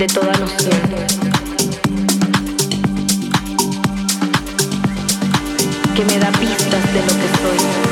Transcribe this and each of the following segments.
de toda noción. Que me da pistas de lo que soy.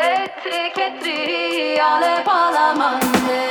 Elettrik etri ale palamande